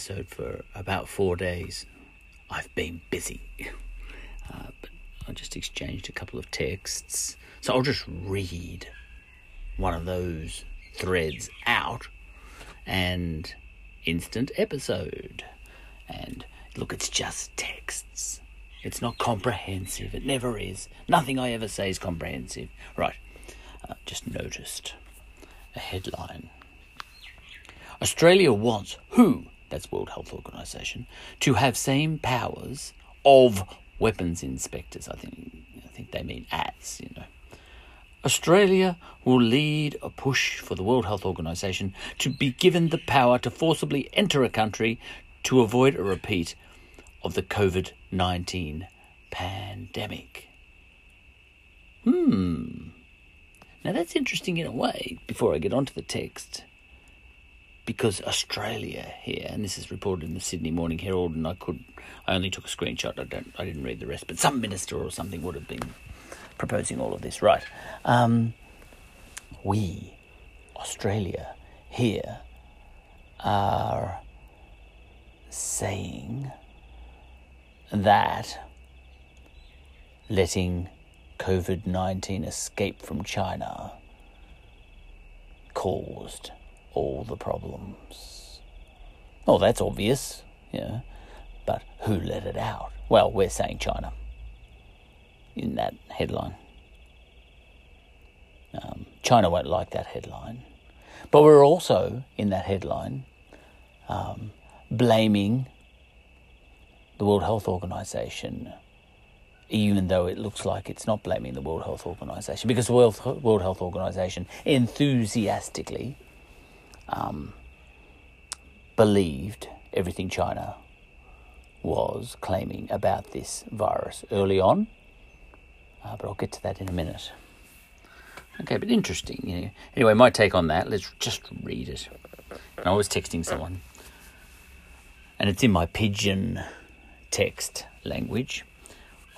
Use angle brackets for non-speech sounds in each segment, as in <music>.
episode for about four days. I've been busy. Uh, but I just exchanged a couple of texts. So I'll just read one of those threads out and instant episode. And look, it's just texts. It's not comprehensive. It never is. Nothing I ever say is comprehensive. Right. Uh, just noticed a headline. Australia wants who? That's World Health Organization to have same powers of weapons inspectors. I think I think they mean ATS, you know. Australia will lead a push for the World Health Organization to be given the power to forcibly enter a country to avoid a repeat of the COVID 19 pandemic. Hmm. Now that's interesting in a way, before I get onto the text because Australia here, and this is reported in the Sydney Morning Herald, and I could, I only took a screenshot. I don't, I didn't read the rest, but some minister or something would have been proposing all of this, right? Um, we, Australia here, are saying that letting COVID 19 escape from China caused all the problems. Oh, that's obvious, yeah. But who let it out? Well, we're saying China in that headline. Um, China won't like that headline. But we're also, in that headline, um, blaming the World Health Organization, even though it looks like it's not blaming the World Health Organization, because the World, World Health Organization enthusiastically um, believed everything China was claiming about this virus early on. Uh, but I'll get to that in a minute. Okay, but interesting. You know. Anyway, my take on that, let's just read it. And I was texting someone, and it's in my pigeon text language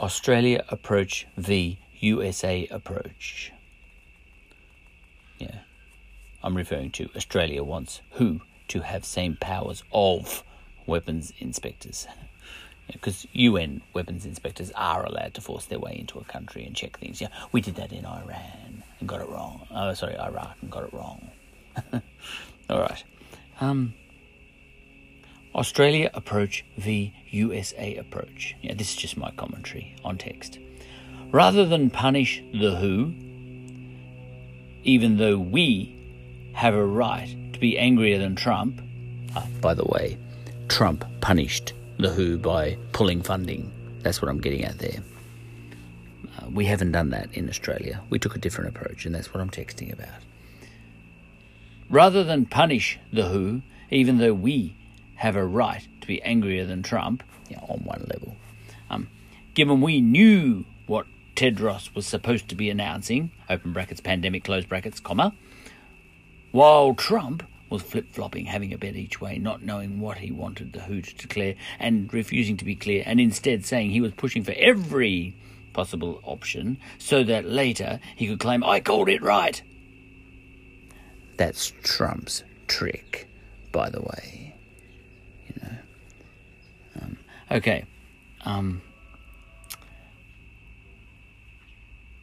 Australia approach v USA approach. Yeah. I'm referring to Australia wants who to have same powers of weapons inspectors. Because UN weapons inspectors are allowed to force their way into a country and check things. Yeah, we did that in Iran and got it wrong. Oh, sorry, Iraq and got it wrong. <laughs> All right. Um, Australia approach v USA approach. Yeah, this is just my commentary on text. Rather than punish the WHO, even though we have a right to be angrier than Trump. Uh, by the way, Trump punished the WHO by pulling funding. That's what I'm getting at there. Uh, we haven't done that in Australia. We took a different approach, and that's what I'm texting about. Rather than punish the WHO, even though we have a right to be angrier than Trump, you know, on one level, um, given we knew what Tedros was supposed to be announcing, open brackets, pandemic, close brackets, comma, while Trump was flip flopping, having a bet each way, not knowing what he wanted the WHO to declare and refusing to be clear, and instead saying he was pushing for every possible option so that later he could claim, I called it right. That's Trump's trick, by the way. You know. Um, okay. Um,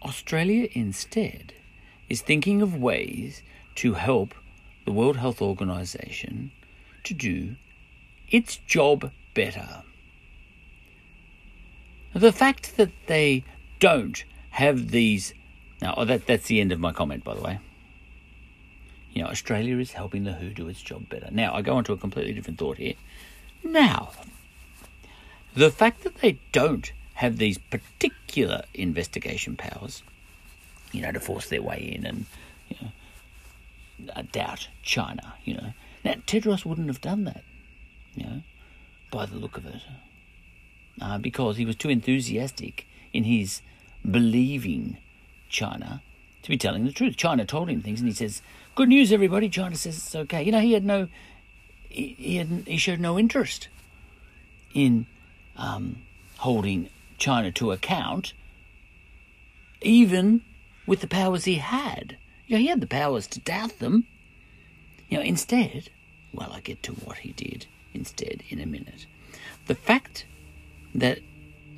Australia instead is thinking of ways to help the World Health Organization to do its job better. The fact that they don't have these. Now, oh, that, that's the end of my comment, by the way. You know, Australia is helping the WHO do its job better. Now, I go on to a completely different thought here. Now, the fact that they don't have these particular investigation powers, you know, to force their way in and you know, Doubt China, you know. Now, Tedros wouldn't have done that, you know, by the look of it, uh, because he was too enthusiastic in his believing China to be telling the truth. China told him things, and he says, "Good news, everybody." China says it's okay. You know, he had no, he he, had, he showed no interest in um, holding China to account, even with the powers he had. You know, he had the powers to doubt them. You know, instead, well, I get to what he did. instead in a minute. The fact that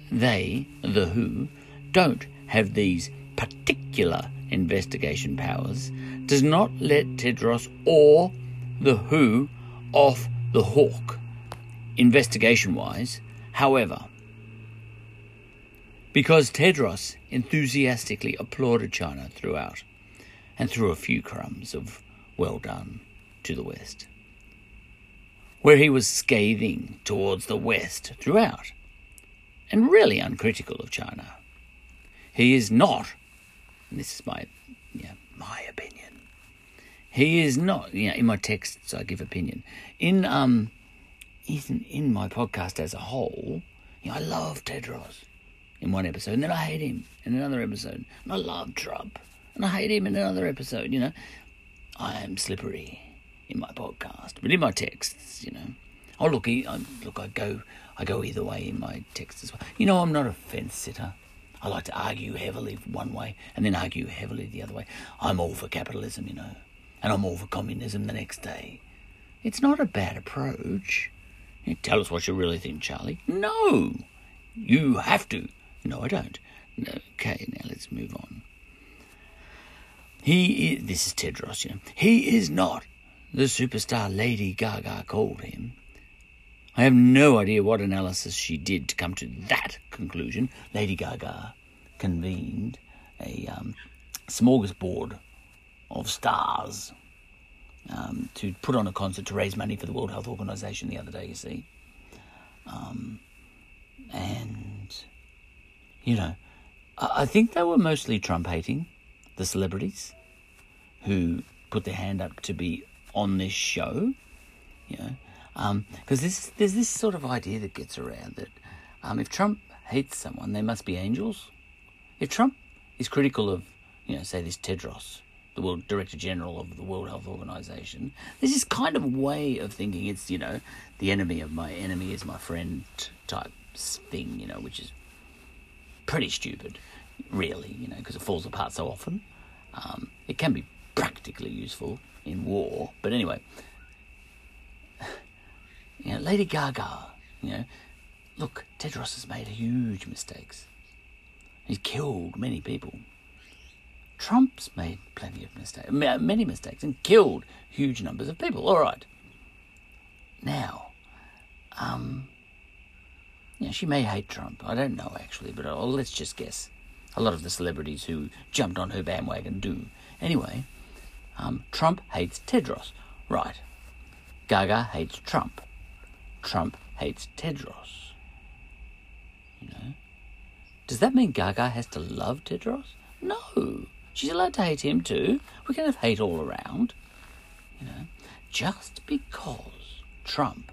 they, the WHO, don't have these particular investigation powers does not let Tedros or the WHO off the hook, investigation wise. However, because Tedros enthusiastically applauded China throughout and threw a few crumbs of well done to the West, where he was scathing towards the West throughout and really uncritical of China. He is not, and this is my, yeah, my opinion. He is not, you know, in my texts I give opinion. In um, in, in my podcast as a whole, you know, I love Tedros in one episode, and then I hate him in another episode, and I love Trump, and I hate him in another episode. You know, I am slippery in my podcast, but in my texts, you know, oh look, I, um, look, I go, I go either way in my texts as well. You know, I'm not a fence sitter. I like to argue heavily one way and then argue heavily the other way. I'm all for capitalism, you know, and I'm all for communism the next day. It's not a bad approach. You tell us what you really think, Charlie. No, you have to. No, I don't. Okay, now let's move on. He is, this is Tedros, you know. He is not the superstar Lady Gaga called him. I have no idea what analysis she did to come to that conclusion. Lady Gaga convened a um, smorgasbord of stars um, to put on a concert to raise money for the World Health Organization the other day, you see. Um, and, you know, I, I think they were mostly Trump hating, the celebrities who put their hand up to be on this show, you know. Because um, there's this sort of idea that gets around that um, if Trump hates someone, they must be angels. If Trump is critical of, you know, say this Tedros, the World Director General of the World Health Organization, there's this kind of way of thinking it's, you know, the enemy of my enemy is my friend type thing, you know, which is pretty stupid, really, you know, because it falls apart so often. Um, it can be practically useful in war, but anyway, <sighs> you know, Lady Gaga, you know, look, Tedros has made huge mistakes. He's killed many people. Trump's made plenty of mistakes, many mistakes, and killed huge numbers of people. All right. Now, um, yeah, she may hate Trump. I don't know actually, but oh, let's just guess. A lot of the celebrities who jumped on her bandwagon do. Anyway, um, Trump hates Tedros. Right. Gaga hates Trump. Trump hates Tedros. You know? Does that mean Gaga has to love Tedros? No. She's allowed to hate him too. We can have hate all around. You know? Just because Trump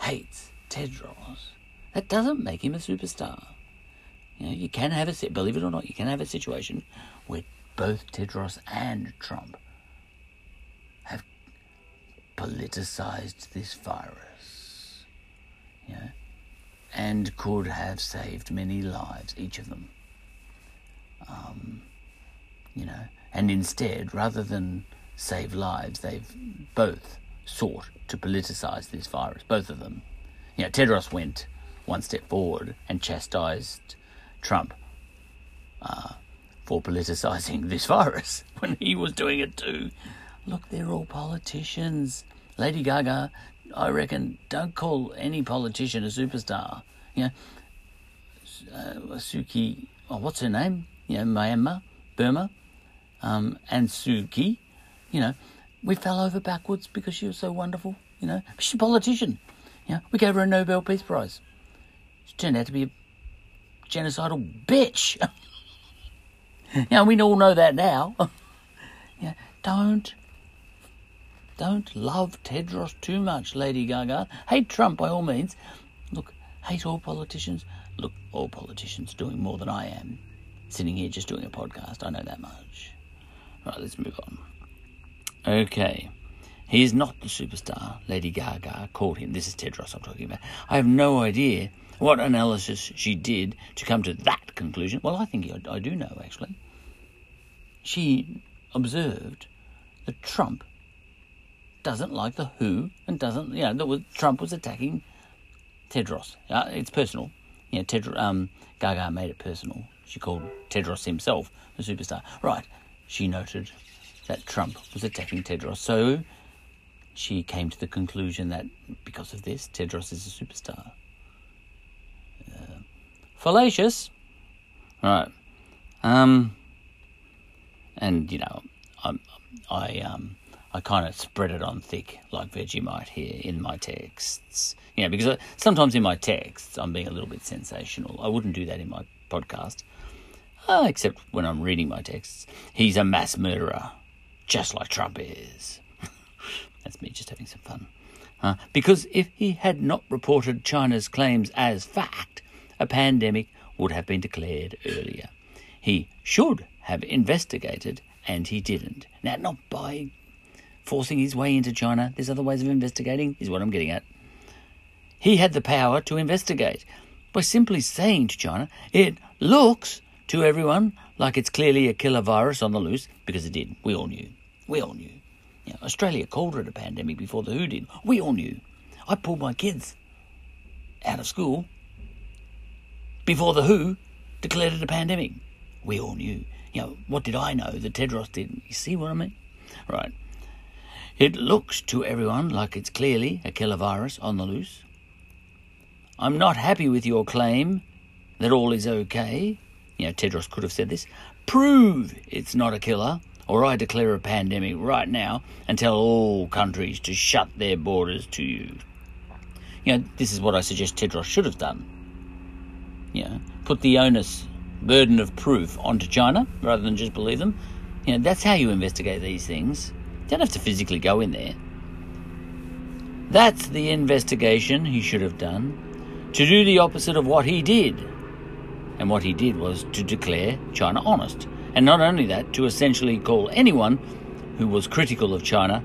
hates Tedros, that doesn't make him a superstar. You know, you can have a believe it or not, you can have a situation where both Tedros and Trump have politicized this virus yeah, and could have saved many lives, each of them. Um, you know, and instead, rather than save lives, they've both sought to politicize this virus, both of them. You know, Tedros went one step forward and chastised Trump uh, for politicizing this virus <laughs> when he was doing it too. Look, they're all politicians. Lady Gaga I reckon don't call any politician a superstar. You know, uh, Suki, oh, what's her name? You know, Myanmar, Burma, um, and Suki. You know, we fell over backwards because she was so wonderful. You know, she's a politician. You know, we gave her a Nobel Peace Prize. She turned out to be a genocidal bitch. <laughs> you know, we all know that now. <laughs> yeah, don't don't love Tedros too much, Lady Gaga. Hate Trump by all means. Look, hate all politicians. Look, all politicians doing more than I am. Sitting here just doing a podcast. I know that much. Right, let's move on. Okay. He is not the superstar Lady Gaga called him. This is Tedros I'm talking about. I have no idea what analysis she did to come to that conclusion. Well, I think I, do know, actually. She observed that Trump doesn't like the WHO and doesn't, you know, that was, Trump was attacking Tedros. Uh, it's personal. You know, Tedros, um, Gaga made it personal. She called Tedros himself a superstar. Right. She noted that Trump was attacking Tedros. So she came to the conclusion that because of this, Tedros is a superstar. Uh, fallacious. Right. Um, and, you know, I'm, I, um, I kind of spread it on thick like Vegemite here in my texts. You know, because I, sometimes in my texts I'm being a little bit sensational. I wouldn't do that in my podcast, uh, except when I'm reading my texts. He's a mass murderer, just like Trump is. <laughs> That's me just having some fun. Uh, because if he had not reported China's claims as fact, a pandemic would have been declared earlier. He should have investigated, and he didn't. Now, not by forcing his way into China. There's other ways of investigating, is what I'm getting at. He had the power to investigate by simply saying to China, it looks to everyone like it's clearly a killer virus on the loose, because it did. We all knew. We all knew. You know, Australia called it a pandemic before the WHO did. We all knew. I pulled my kids out of school before the WHO declared it a pandemic. We all knew. You know, what did I know that Tedros didn't? You see what I mean? Right. It looks to everyone like it's clearly a killer virus on the loose. I'm not happy with your claim that all is okay. You know, Tedros could have said this. Prove it's not a killer or I declare a pandemic right now and tell all countries to shut their borders to you. You know, this is what I suggest Tedros should have done. You know, put the onus, burden of proof onto China rather than just believe them. You know, that's how you investigate these things. You don't have to physically go in there. That's the investigation he should have done. To do the opposite of what he did. And what he did was to declare China honest. And not only that, to essentially call anyone who was critical of China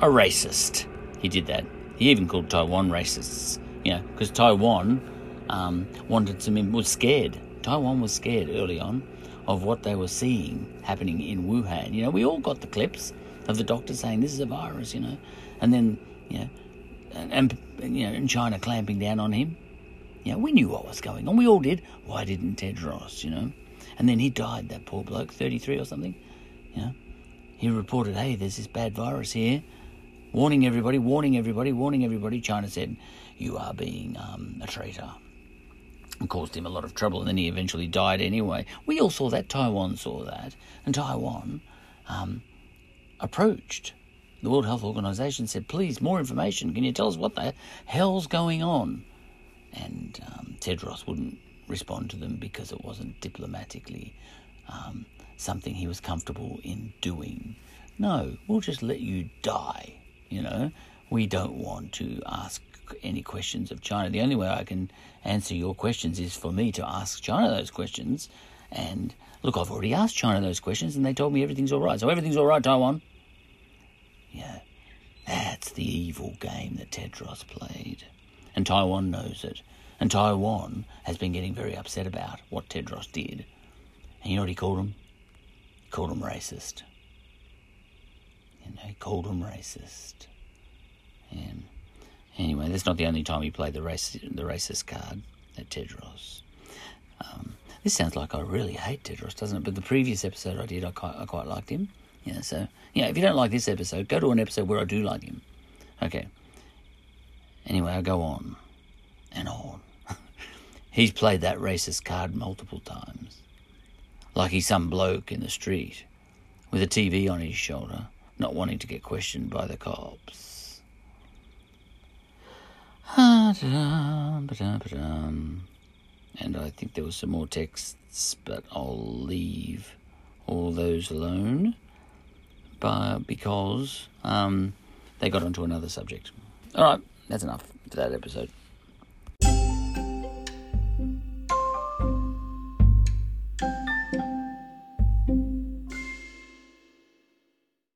a racist. He did that. He even called Taiwan racists, you know, because Taiwan um, wanted some, was scared. Taiwan was scared early on of what they were seeing happening in Wuhan. You know, we all got the clips of the doctor saying this is a virus, you know, and then, you know, and, and you know, in China clamping down on him. You know, we knew what was going on. We all did. Why didn't Tedros, you know? And then he died, that poor bloke, 33 or something. You know, he reported, hey, there's this bad virus here. Warning everybody, warning everybody, warning everybody. China said, you are being um, a traitor. And caused him a lot of trouble, and then he eventually died anyway. We all saw that. Taiwan saw that. And Taiwan um, approached the World Health Organization, said, please, more information. Can you tell us what the hell's going on? And um, Tedros wouldn't respond to them because it wasn't diplomatically um, something he was comfortable in doing. No, we'll just let you die. You know, we don't want to ask any questions of China. The only way I can answer your questions is for me to ask China those questions. And look, I've already asked China those questions, and they told me everything's all right. So everything's all right, Taiwan. Yeah, that's the evil game that Tedros played, and Taiwan knows it. And Taiwan has been getting very upset about what Tedros did. And you know what he called him? He called him racist. You know, he called him racist. And anyway, that's not the only time he played the the racist card at Tedros. Um, this sounds like I really hate Tedros, doesn't it? But the previous episode I did, I quite, I quite liked him. Yeah, so yeah, if you don't like this episode, go to an episode where I do like him. Okay. Anyway, I go on and on. <laughs> He's played that racist card multiple times. Like he's some bloke in the street with a TV on his shoulder, not wanting to get questioned by the cops. And I think there was some more texts, but I'll leave all those alone but because um, they got onto another subject. All right, that's enough for that episode.